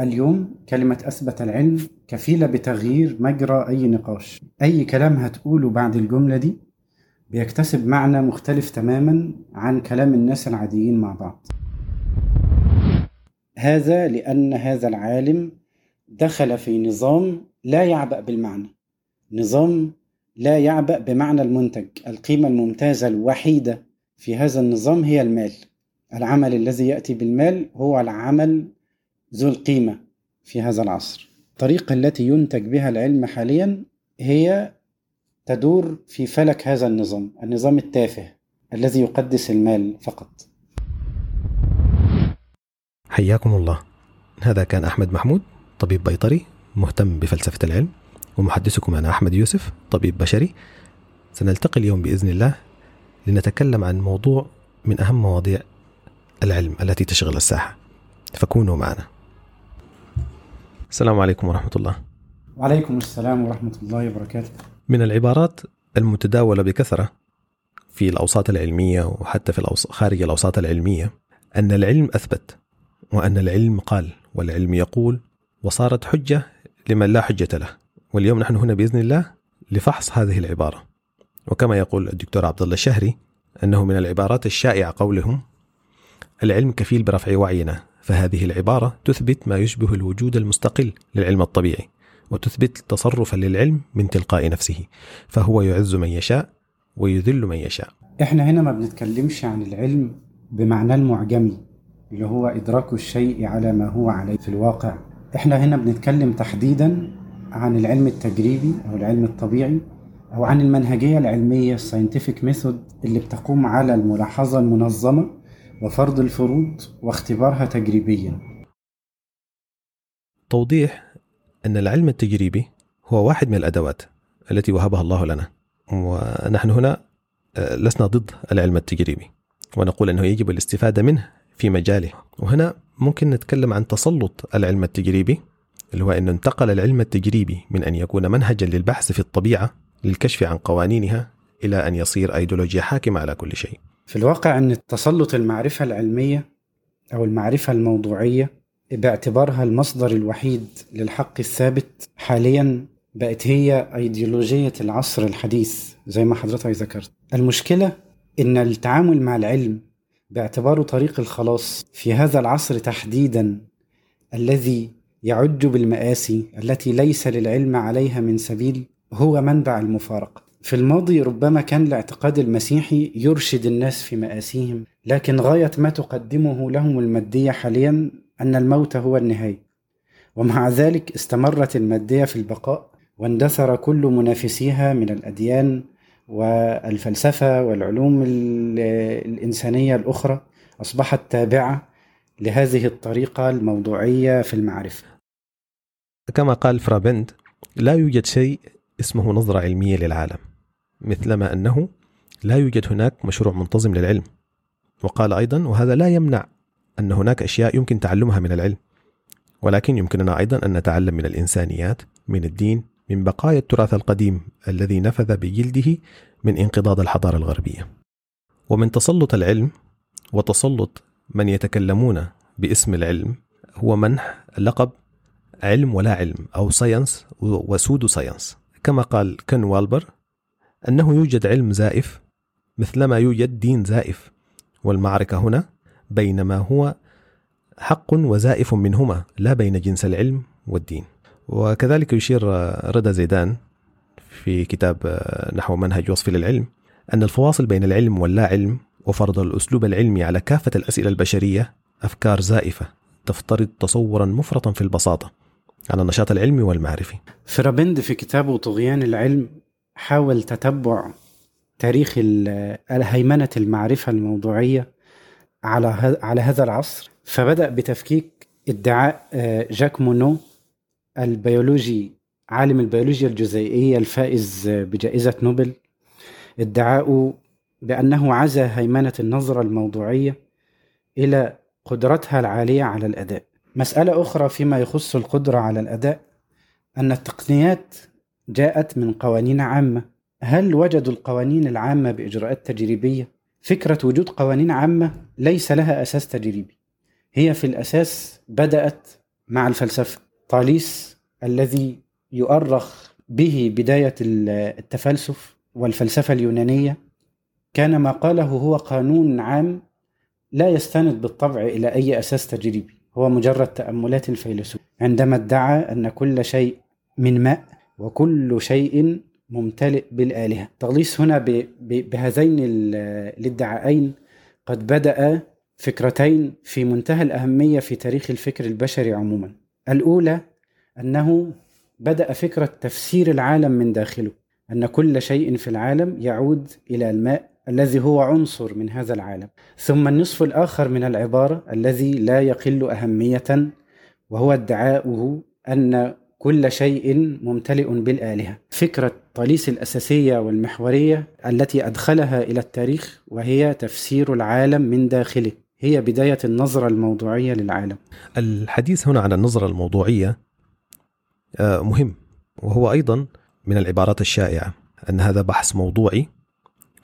اليوم كلمة أثبت العلم كفيلة بتغيير مجرى أي نقاش. أي كلام هتقوله بعد الجملة دي بيكتسب معنى مختلف تماما عن كلام الناس العاديين مع بعض. هذا لأن هذا العالم دخل في نظام لا يعبأ بالمعنى. نظام لا يعبأ بمعنى المنتج. القيمة الممتازة الوحيدة في هذا النظام هي المال. العمل الذي يأتي بالمال هو العمل ذو القيمة في هذا العصر. الطريقة التي ينتج بها العلم حاليا هي تدور في فلك هذا النظام النظام التافه الذي يقدس المال فقط. حياكم الله. هذا كان أحمد محمود طبيب بيطري مهتم بفلسفة العلم ومحدثكم أنا أحمد يوسف طبيب بشري. سنلتقي اليوم بإذن الله لنتكلم عن موضوع من أهم مواضيع العلم التي تشغل الساحة. فكونوا معنا. السلام عليكم ورحمة الله. وعليكم السلام ورحمة الله وبركاته. من العبارات المتداولة بكثرة في الأوساط العلمية وحتى في الأوساط خارج الأوساط العلمية أن العلم أثبت وأن العلم قال والعلم يقول وصارت حجة لمن لا حجة له. واليوم نحن هنا بإذن الله لفحص هذه العبارة. وكما يقول الدكتور عبد الله الشهري أنه من العبارات الشائعة قولهم العلم كفيل برفع وعينا. فهذه العبارة تثبت ما يشبه الوجود المستقل للعلم الطبيعي وتثبت تصرفا للعلم من تلقاء نفسه فهو يعز من يشاء ويذل من يشاء. إحنا هنا ما بنتكلمش عن العلم بمعناه المعجمي اللي هو إدراك الشيء على ما هو عليه في الواقع. إحنا هنا بنتكلم تحديدا عن العلم التجريبي أو العلم الطبيعي أو عن المنهجية العلمية الساينتفك ميثود اللي بتقوم على الملاحظة المنظمة وفرض الفروض واختبارها تجريبيا. توضيح أن العلم التجريبي هو واحد من الأدوات التي وهبها الله لنا ونحن هنا آه، لسنا ضد العلم التجريبي ونقول أنه يجب الاستفادة منه في مجاله. وهنا ممكن نتكلم عن تسلط العلم التجريبي اللي هو أنه انتقل العلم التجريبي من أن يكون منهجا للبحث في الطبيعة للكشف عن قوانينها إلى أن يصير أيديولوجيا حاكمة على كل شيء. في الواقع أن تسلط المعرفة العلمية أو المعرفة الموضوعية باعتبارها المصدر الوحيد للحق الثابت حاليا بقت هي أيديولوجية العصر الحديث زي ما حضرتك ذكرت. المشكلة إن التعامل مع العلم باعتباره طريق الخلاص في هذا العصر تحديدا الذي يعج بالمآسي التي ليس للعلم عليها من سبيل هو منبع المفارقة. في الماضي ربما كان الاعتقاد المسيحي يرشد الناس في مآسيهم لكن غاية ما تقدمه لهم المادية حاليا أن الموت هو النهاية. ومع ذلك استمرت المادية في البقاء واندثر كل منافسيها من الأديان والفلسفة والعلوم الإنسانية الأخرى أصبحت تابعة لهذه الطريقة الموضوعية في المعرفة. كما قال فرابند لا يوجد شيء اسمه نظرة علمية للعالم مثلما أنه لا يوجد هناك مشروع منتظم للعلم. وقال أيضا وهذا لا يمنع أن هناك أشياء يمكن تعلمها من العلم ولكن يمكننا أيضا أن نتعلم من الإنسانيات من الدين من بقايا التراث القديم الذي نفذ بجلده من انقضاض الحضارة الغربية. ومن تسلط العلم وتسلط من يتكلمون باسم العلم هو منح لقب علم ولا علم أو science و pseudo science كما قال كين ويلبر أنه يوجد علم زائف مثلما يوجد دين زائف والمعركة هنا بين ما هو حق وزائف منهما لا بين جنس العلم والدين. وكذلك يشير رضا زيدان في كتاب نحو منهج وصف للعلم أن الفواصل بين العلم واللا علم وفرض الأسلوب العلمي على كافة الأسئلة البشرية أفكار زائفة تفترض تصورا مفرطا في البساطة. على النشاط العلمي والمعرفي. فيرابند في كتابه طغيان العلم حاول تتبع تاريخ هيمنة المعرفة الموضوعية على على هذا العصر. فبدأ بتفكيك ادعاء آه، جاك مونو البيولوجي عالم البيولوجيا الجزيئية الفائز بجائزة نوبل. ادعاؤه بأنه عزى هيمنة النظرة الموضوعية إلى قدرتها العالية على الأداء. مسألة أخرى فيما يخص القدرة على الأداء أن التقنيات جاءت من قوانين عامة. هل وجدوا القوانين العامة بإجراءات تجريبية؟ فكرة وجود قوانين عامة ليس لها أساس تجريبي. هي في الأساس بدأت مع الفلسفة. طاليس الذي يؤرخ به بداية التفلسف والفلسفة اليونانية كان ما قاله هو قانون عام لا يستند بالطبع إلى أي أساس تجريبي. هو مجرد تأملات الفيلسوف عندما ادعى أن كل شيء من ماء وكل شيء ممتلئ بالآلهة. تغليص هنا بهذين الادعاءين قد بدأ فكرتين في منتهى الأهمية في تاريخ الفكر البشري عموما. الأولى أنه بدأ فكرة تفسير العالم من داخله أن كل شيء في العالم يعود إلى الماء الذي هو عنصر من هذا العالم. ثم النصف الآخر من العبارة الذي لا يقل أهمية وهو ادعاؤه أن كل شيء ممتلئ بالآلهة. فكرة طاليس الأساسية والمحورية التي أدخلها إلى التاريخ وهي تفسير العالم من داخله. هي بداية النظرة الموضوعية للعالم. الحديث هنا عن النظرة الموضوعية آه، مهم وهو أيضا من العبارات الشائعة أن هذا بحث موضوعي.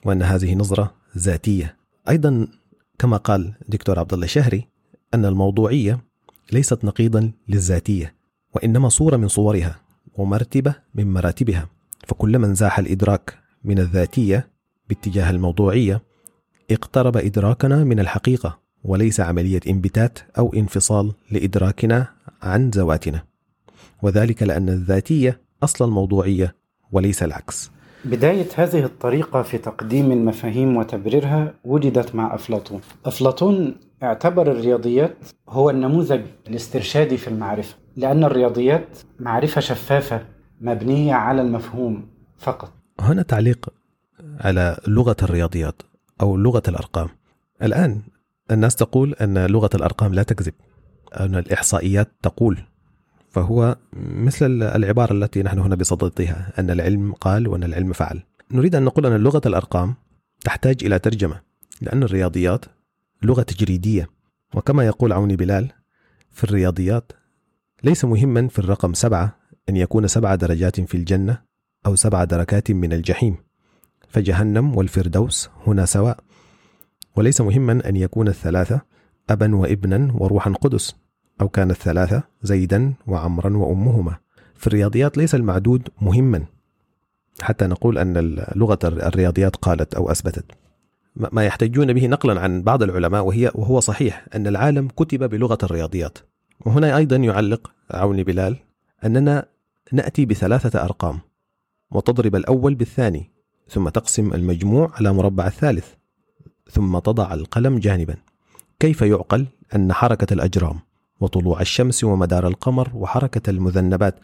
وأن هذه نظرة ذاتية. أيضا كما قال دكتور عبد الله شهري أن الموضوعية ليست نقيضا للذاتية وإنما صورة من صورها ومرتبة من مراتبها. فكلما انزاح الإدراك من الذاتية باتجاه الموضوعية اقترب إدراكنا من الحقيقة وليس عملية انبتات أو انفصال لإدراكنا عن ذواتنا. وذلك لأن الذاتية أصل الموضوعية وليس العكس. بداية هذه الطريقة في تقديم المفاهيم وتبريرها وجدت مع أفلاطون. أفلاطون اعتبر الرياضيات هو النموذج الاسترشادي في المعرفة لأن الرياضيات معرفة شفافة مبنية على المفهوم فقط. هنا تعليق على لغة الرياضيات أو لغة الأرقام. الآن الناس تقول أن لغة الأرقام لا تكذب أن الإحصائيات تقول فهو مثل العبارة التي نحن هنا بصددها أن العلم قال وأن العلم فعل. نريد أن نقول أن لغة الأرقام تحتاج إلى ترجمة لأن الرياضيات لغة تجريدية. وكما يقول عوني بلال في الرياضيات ليس مهما في الرقم سبعة أن يكون سبع درجات في الجنة أو سبع دركات من الجحيم. فجهنم والفردوس هنا سواء. وليس مهما أن يكون الثلاثة أبا وابنا وروحا قدس. أو كان الثلاثة زيدا وعمرا وأمهما. في الرياضيات ليس المعدود مهما. حتى نقول أن لغة الرياضيات قالت أو أثبتت. ما يحتجون به نقلا عن بعض العلماء وهي وهو صحيح أن العالم كتب بلغة الرياضيات. وهنا أيضا يعلق عوني بلال أننا نأتي بثلاثة أرقام وتضرب الأول بالثاني ثم تقسم المجموع على مربع الثالث ثم تضع القلم جانبا. كيف يعقل أن حركة الأجرام؟ وطلوع الشمس ومدار القمر وحركة المذنبات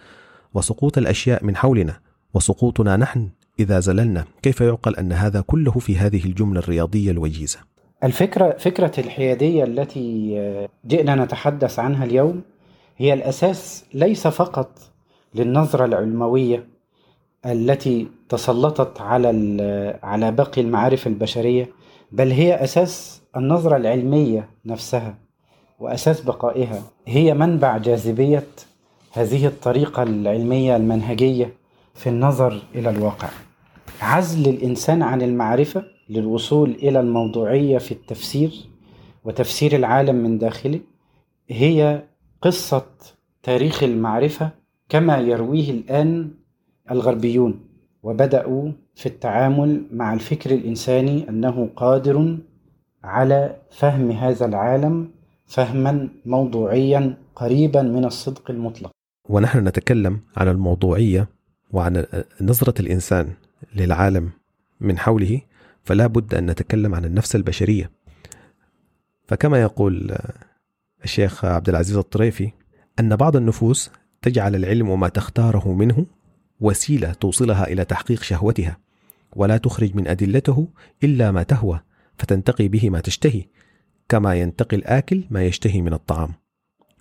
وسقوط الأشياء من حولنا وسقوطنا نحن إذا زللنا. كيف يعقل أن هذا كله في هذه الجملة الرياضية الوجيزة؟ الفكرة فكرة الحيادية التي جئنا نتحدث عنها اليوم هي الأساس ليس فقط للنظرة العلموية التي تسلطت على على باقي المعارف البشرية بل هي أساس النظرة العلمية نفسها. وأساس بقائها هي منبع جاذبية هذه الطريقة العلمية المنهجية في النظر إلى الواقع. عزل الإنسان عن المعرفة للوصول إلى الموضوعية في التفسير وتفسير العالم من داخله هي قصة تاريخ المعرفة كما يرويه الآن الغربيون وبدأوا في التعامل مع الفكر الإنساني أنه قادر على فهم هذا العالم فهما موضوعيا قريبا من الصدق المطلق. ونحن نتكلم عن الموضوعية وعن نظرة الإنسان للعالم من حوله فلا بد أن نتكلم عن النفس البشرية. فكما يقول الشيخ عبد العزيز الطريفي أن بعض النفوس تجعل العلم وما تختاره منه وسيلة توصلها إلى تحقيق شهوتها ولا تخرج من أدلته إلا ما تهوى فتنتقي به ما تشتهي. كما ينتقي الآكل ما يشتهي من الطعام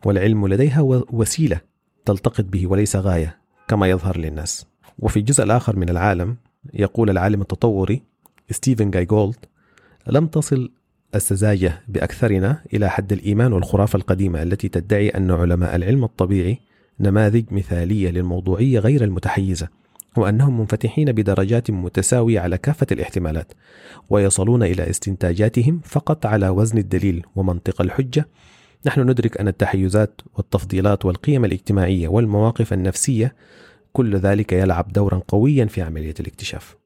والعلم لديها وسيلة تلتقط به وليس غاية كما يظهر للناس. وفي الجزء الآخر من العالم يقول العالم التطوري ستيفن جاي جولد لم تصل السذاجة بأكثرنا إلى حد الإيمان بالخرافة القديمة التي تدعي أن علماء العلم الطبيعي نماذج مثالية للموضوعية غير المتحيزة. وأنهم منفتحين بدرجات متساوية على كافة الاحتمالات ويصلون إلى استنتاجاتهم فقط على وزن الدليل ومنطق الحجة. نحن ندرك أن التحيزات والتفضيلات والقيم الاجتماعية والمواقف النفسية كل ذلك يلعب دورا قويا في عملية الاكتشاف.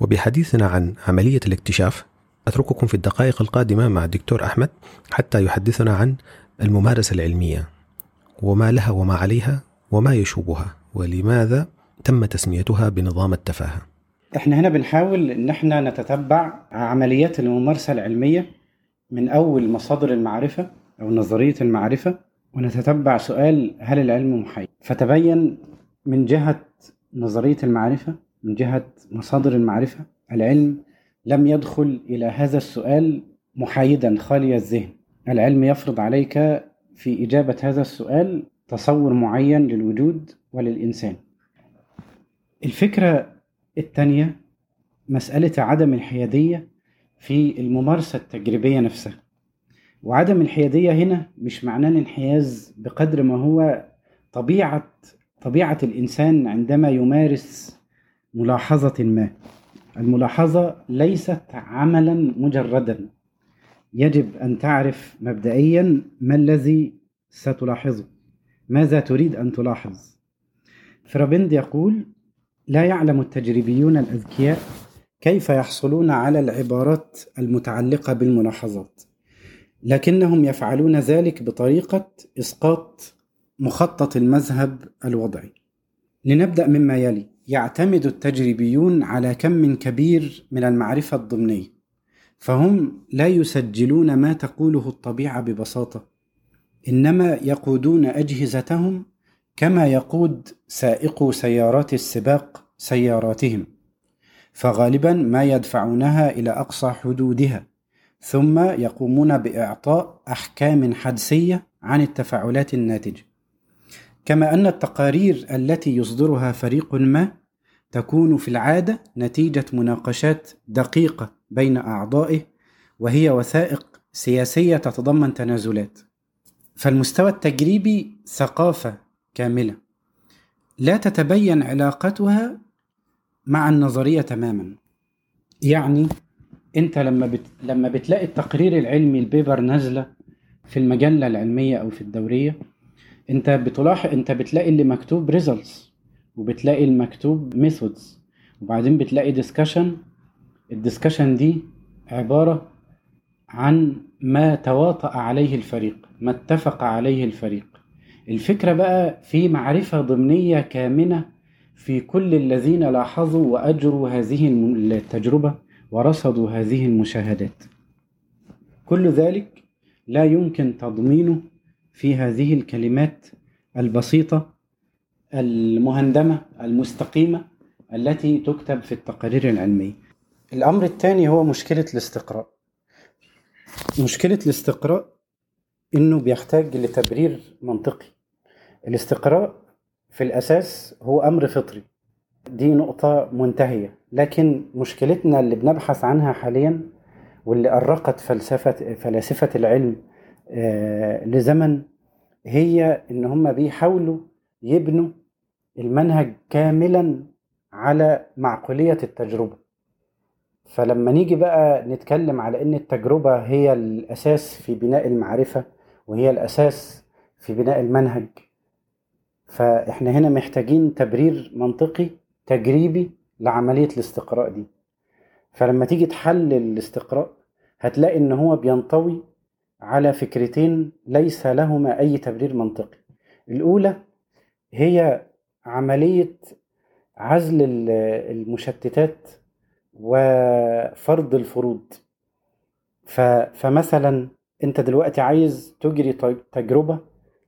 وبحديثنا عن عملية الاكتشاف أترككم في الدقائق القادمة مع الدكتور أحمد حتى يحدثنا عن الممارسة العلمية وما لها وما عليها وما يشوبها ولماذا تم تسميتها بنظام التفاهة إحنا هنا بنحاول إن إحنا نتتبع عمليات الممارسة العلمية من أول مصادر المعرفة أو نظرية المعرفة ونتتبع سؤال هل العلم محيط فتبين من جهة نظرية المعرفة من جهة مصادر المعرفة العلم لم يدخل إلى هذا السؤال محايدا خالي الذهن. العلم يفرض عليك في إجابة هذا السؤال تصور معين للوجود وللإنسان. الفكرة الثانية مسألة عدم الحيادية في الممارسة التجريبية نفسها. وعدم الحيادية هنا مش معناه الانحياز بقدر ما هو طبيعة طبيعة الإنسان عندما يمارس ملاحظة ما. الملاحظة ليست عملا مجردا. يجب أن تعرف مبدئيا ما الذي ستلاحظه. ماذا تريد أن تلاحظ؟ فرابند يقول لا يعلم التجريبيون الأذكياء كيف يحصلون على العبارات المتعلقة بالملاحظات لكنهم يفعلون ذلك بطريقة إسقاط مخطط المذهب الوضعي. لنبدأ مما يلي يعتمد التجريبيون على كم كبير من المعرفة الضمنية فهم لا يسجلون ما تقوله الطبيعة ببساطة إنما يقودون أجهزتهم كما يقود سائقو سيارات السباق سياراتهم فغالبا ما يدفعونها إلى أقصى حدودها ثم يقومون بإعطاء أحكام حدسية عن التفاعلات الناتجة. كما أن التقارير التي يصدرها فريق ما تكون في العادة نتيجة مناقشات دقيقة بين أعضائه وهي وثائق سياسية تتضمن تنازلات. فالمستوى التجريبي ثقافة كاملة. لا تتبين علاقتها مع النظرية تماما. يعني أنت لما بت... لما بتلاقي التقرير العلمي ال paper نازلة في المجلة العلمية أو في الدورية أنت بتلاحظ أنت بتلاقي اللي مكتوب results وبتلاقي المكتوب methods وبعدين بتلاقي discussion ال discussion دي عبارة عن ما تواطأ عليه الفريق ما اتفق عليه الفريق. الفكرة بقى في معرفة ضمنية كامنة في كل الذين لاحظوا وأجروا هذه التجربة ورصدوا هذه المشاهدات. كل ذلك لا يمكن تضمينه في هذه الكلمات البسيطة المهندمة المستقيمة التي تكتب في التقارير العلمية. الأمر الثاني هو مشكلة الاستقراء. مشكلة الاستقراء إنه بيحتاج لتبرير منطقي. الاستقراء في الأساس هو أمر فطري. دي نقطة منتهية. لكن مشكلتنا اللي بنبحث عنها حاليا واللي أرقت فلسفة فلاسفة العلم آه، لزمن هي إن هم بيحاولوا يبنوا المنهج كاملا على معقولية التجربة. فلما نيجي بقى نتكلم على إن التجربة هي الأساس في بناء المعرفة وهي الأساس في بناء المنهج فإحنا هنا محتاجين تبرير منطقي تجريبي لعملية الاستقراء دي. فلما تيجي تحلل الاستقراء هتلاقي إن هو بينطوي على فكرتين ليس لهما أي تبرير منطقي. الأولى هي عملية عزل المشتتات وفرض الفروض. فمثلا أنت دلوقتي عايز تجري تجربة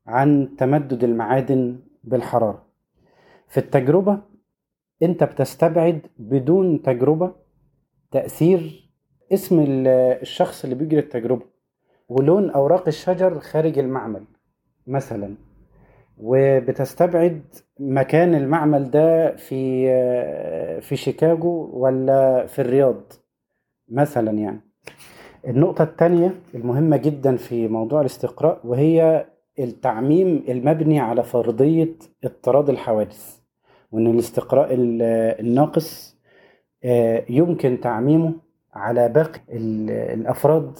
عن تمدد المعادن بالحرارة. في التجربة أنت بتستبعد بدون تجربة تأثير اسم الشخص اللي بيجري التجربة ولون أوراق الشجر خارج المعمل مثلا. وبتستبعد مكان المعمل ده في في شيكاغو ولا في الرياض مثلا يعني. النقطة الثانية المهمة جدا في موضوع الاستقراء وهي التعميم المبني على فرضية اضطراد الحوادث وإن الاستقراء الناقص آه، يمكن تعميمه على باقي الأفراد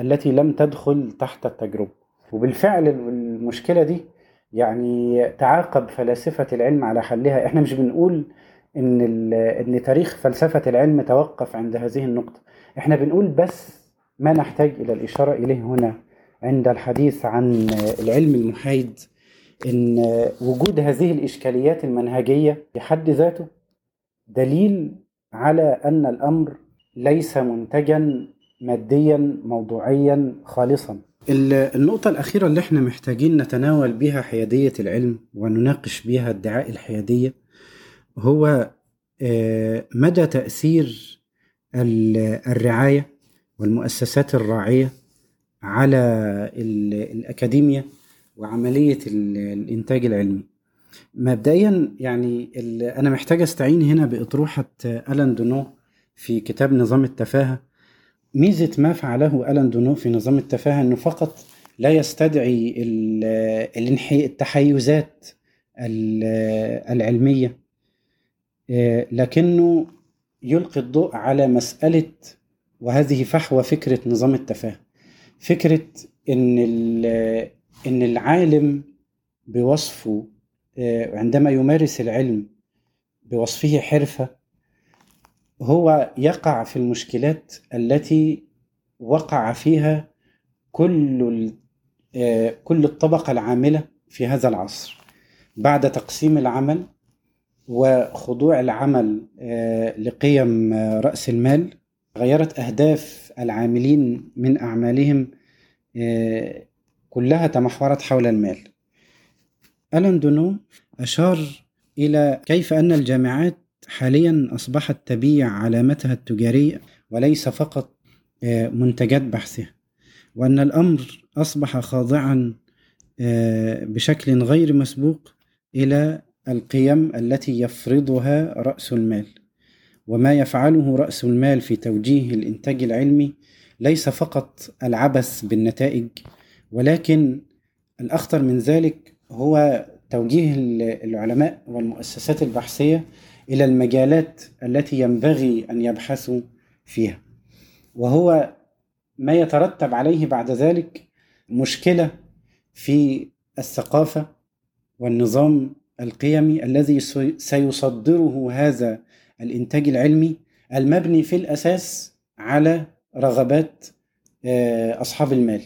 التي لم تدخل تحت التجربة. وبالفعل المشكلة دي يعني تعاقب فلاسفة العلم على حلها. إحنا مش بنقول إن إن تاريخ فلسفة العلم توقف عند هذه النقطة. إحنا بنقول بس ما نحتاج إلى الإشارة إليه هنا. عند الحديث عن العلم المحايد إن وجود هذه الإشكاليات المنهجية في حد ذاته دليل على أن الأمر ليس منتجا ماديا موضوعيا خالصا. النقطة الأخيرة اللي إحنا محتاجين نتناول بها حيادية العلم ونناقش بها ادعاء الحيادية هو مدى تأثير الرعاية والمؤسسات الراعية على الأكاديمية وعملية الإنتاج العلمي. مبدئيا يعني أنا محتاج أستعين هنا بأطروحة ألان دونو في كتاب نظام التفاهة. ميزة ما فعله ألان دونو في نظام التفاهة أنه فقط لا يستدعي التحيزات العلمية لكنه يلقي الضوء على مسألة وهذه فحوى فكرة نظام التفاهة. فكرة إن إن العالم بوصفه عندما يمارس العلم بوصفه حرفة هو يقع في المشكلات التي وقع فيها كل كل الطبقة العاملة في هذا العصر. بعد تقسيم العمل وخضوع العمل لقيم رأس المال غيرت أهداف العاملين من أعمالهم كلها تمحورت حول المال. ألان دونو أشار إلى كيف أن الجامعات حاليا أصبحت تبيع علامتها التجارية وليس فقط منتجات بحثها وأن الأمر أصبح خاضعا بشكل غير مسبوق إلى القيم التي يفرضها رأس المال. وما يفعله رأس المال في توجيه الإنتاج العلمي ليس فقط العبث بالنتائج ولكن الأخطر من ذلك هو توجيه العلماء والمؤسسات البحثية إلى المجالات التي ينبغي أن يبحثوا فيها. وهو ما يترتب عليه بعد ذلك مشكلة في الثقافة والنظام القيمي الذي سيصدره هذا الإنتاج العلمي المبني في الأساس على رغبات أصحاب المال.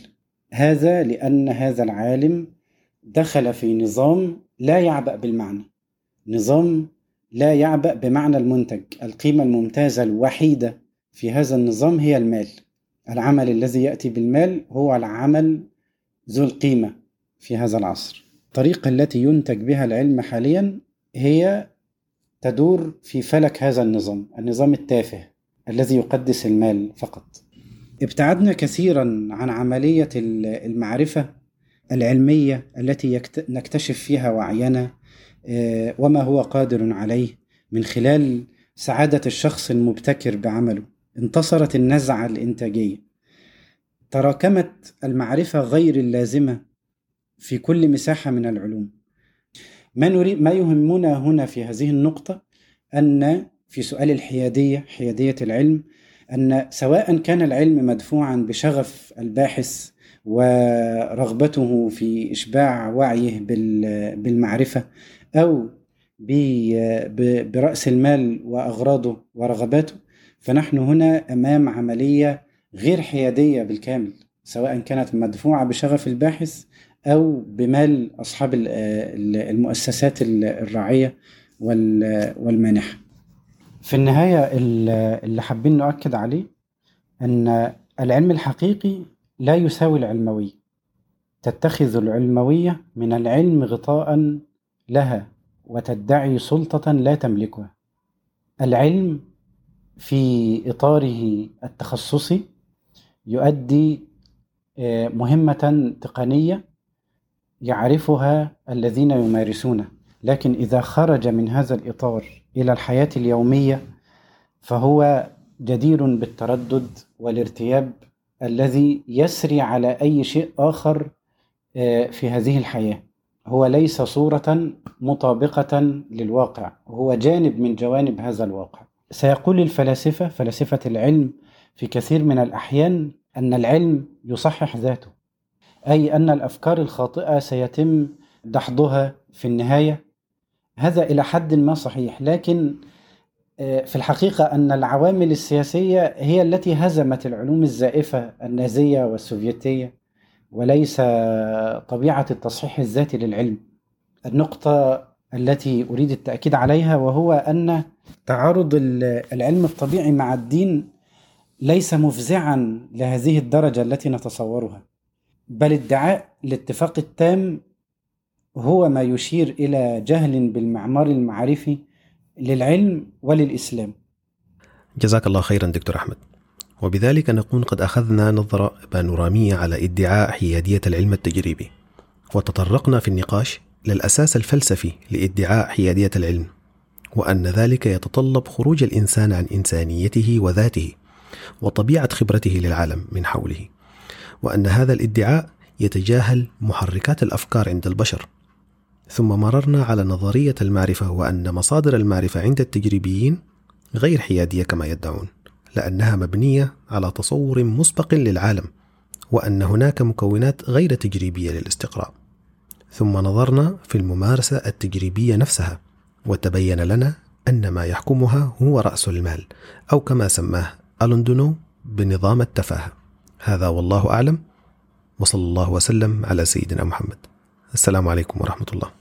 هذا لأن هذا العالم دخل في نظام لا يعبأ بالمعنى. نظام لا يعبأ بمعنى المنتج. القيمة الممتازة الوحيدة في هذا النظام هي المال. العمل الذي يأتي بالمال هو العمل ذو القيمة في هذا العصر. الطريقة التي ينتج بها العلم حاليا هي تدور في فلك هذا النظام النظام التافه الذي يقدس المال فقط. ابتعدنا كثيرا عن عملية المعرفة العلمية التي نكتشف فيها وعينا وما هو قادر عليه من خلال سعادة الشخص المبتكر بعمله. انتصرت النزعة الإنتاجية. تراكمت المعرفة غير اللازمة في كل مساحة من العلوم. ما نريد ما يهمنا هنا في هذه النقطة أن في سؤال الحيادية حيادية العلم أن سواء كان العلم مدفوعا بشغف الباحث ورغبته في إشباع وعيه بالمعرفة أو برأس المال وأغراضه ورغباته فنحن هنا أمام عملية غير حيادية بالكامل سواء كانت مدفوعة بشغف الباحث أو بمال أصحاب المؤسسات الراعية والمانحة. في النهاية اللي حابين نؤكد عليه أن العلم الحقيقي لا يساوي العلموية تتخذ العلموية من العلم غطاء لها وتدعي سلطة لا تملكها. العلم في إطاره التخصصي يؤدي مهمة تقنية يعرفها الذين يمارسونه. لكن إذا خرج من هذا الإطار إلى الحياة اليومية فهو جدير بالتردد والارتياب الذي يسري على أي شيء آخر في هذه الحياة. هو ليس صورة مطابقة للواقع. هو جانب من جوانب هذا الواقع. سيقول الفلاسفة فلاسفة العلم في كثير من الأحيان أن العلم يصحح ذاته. أي أن الأفكار الخاطئة سيتم دحضها في النهاية. هذا إلى حد ما صحيح لكن آه، في الحقيقة أن العوامل السياسية هي التي هزمت العلوم الزائفة النازية والسوفيتية وليس طبيعة التصحيح الذاتي للعلم. النقطة التي أريد التأكيد عليها وهو أن تعارض العلم الطبيعي مع الدين ليس مفزعا لهذه الدرجة التي نتصورها. بل ادعاء الاتفاق التام هو ما يشير إلى جهل بالمعمار المعرفي للعلم وللإسلام. جزاك الله خيرا دكتور أحمد. وبذلك نكون قد أخذنا نظرة بانورامية على ادعاء حيادية العلم التجريبي. وتطرقنا في النقاش للأساس الفلسفي لادعاء حيادية العلم وأن ذلك يتطلب خروج الإنسان عن إنسانيته وذاته وطبيعة خبرته للعالم من حوله. وأن هذا الادعاء يتجاهل محركات الأفكار عند البشر. ثم مررنا على نظرية المعرفة وأن مصادر المعرفة عند التجريبيين غير حيادية كما يدعون لأنها مبنية على تصور مسبق للعالم وأن هناك مكونات غير تجريبية للاستقراء. ثم نظرنا في الممارسة التجريبية نفسها وتبين لنا أن ما يحكمها هو رأس المال أو كما سماه ألوندونو بنظام التفاهة. هذا والله أعلم. وصلى الله وسلم على سيدنا محمد. السلام عليكم ورحمة الله.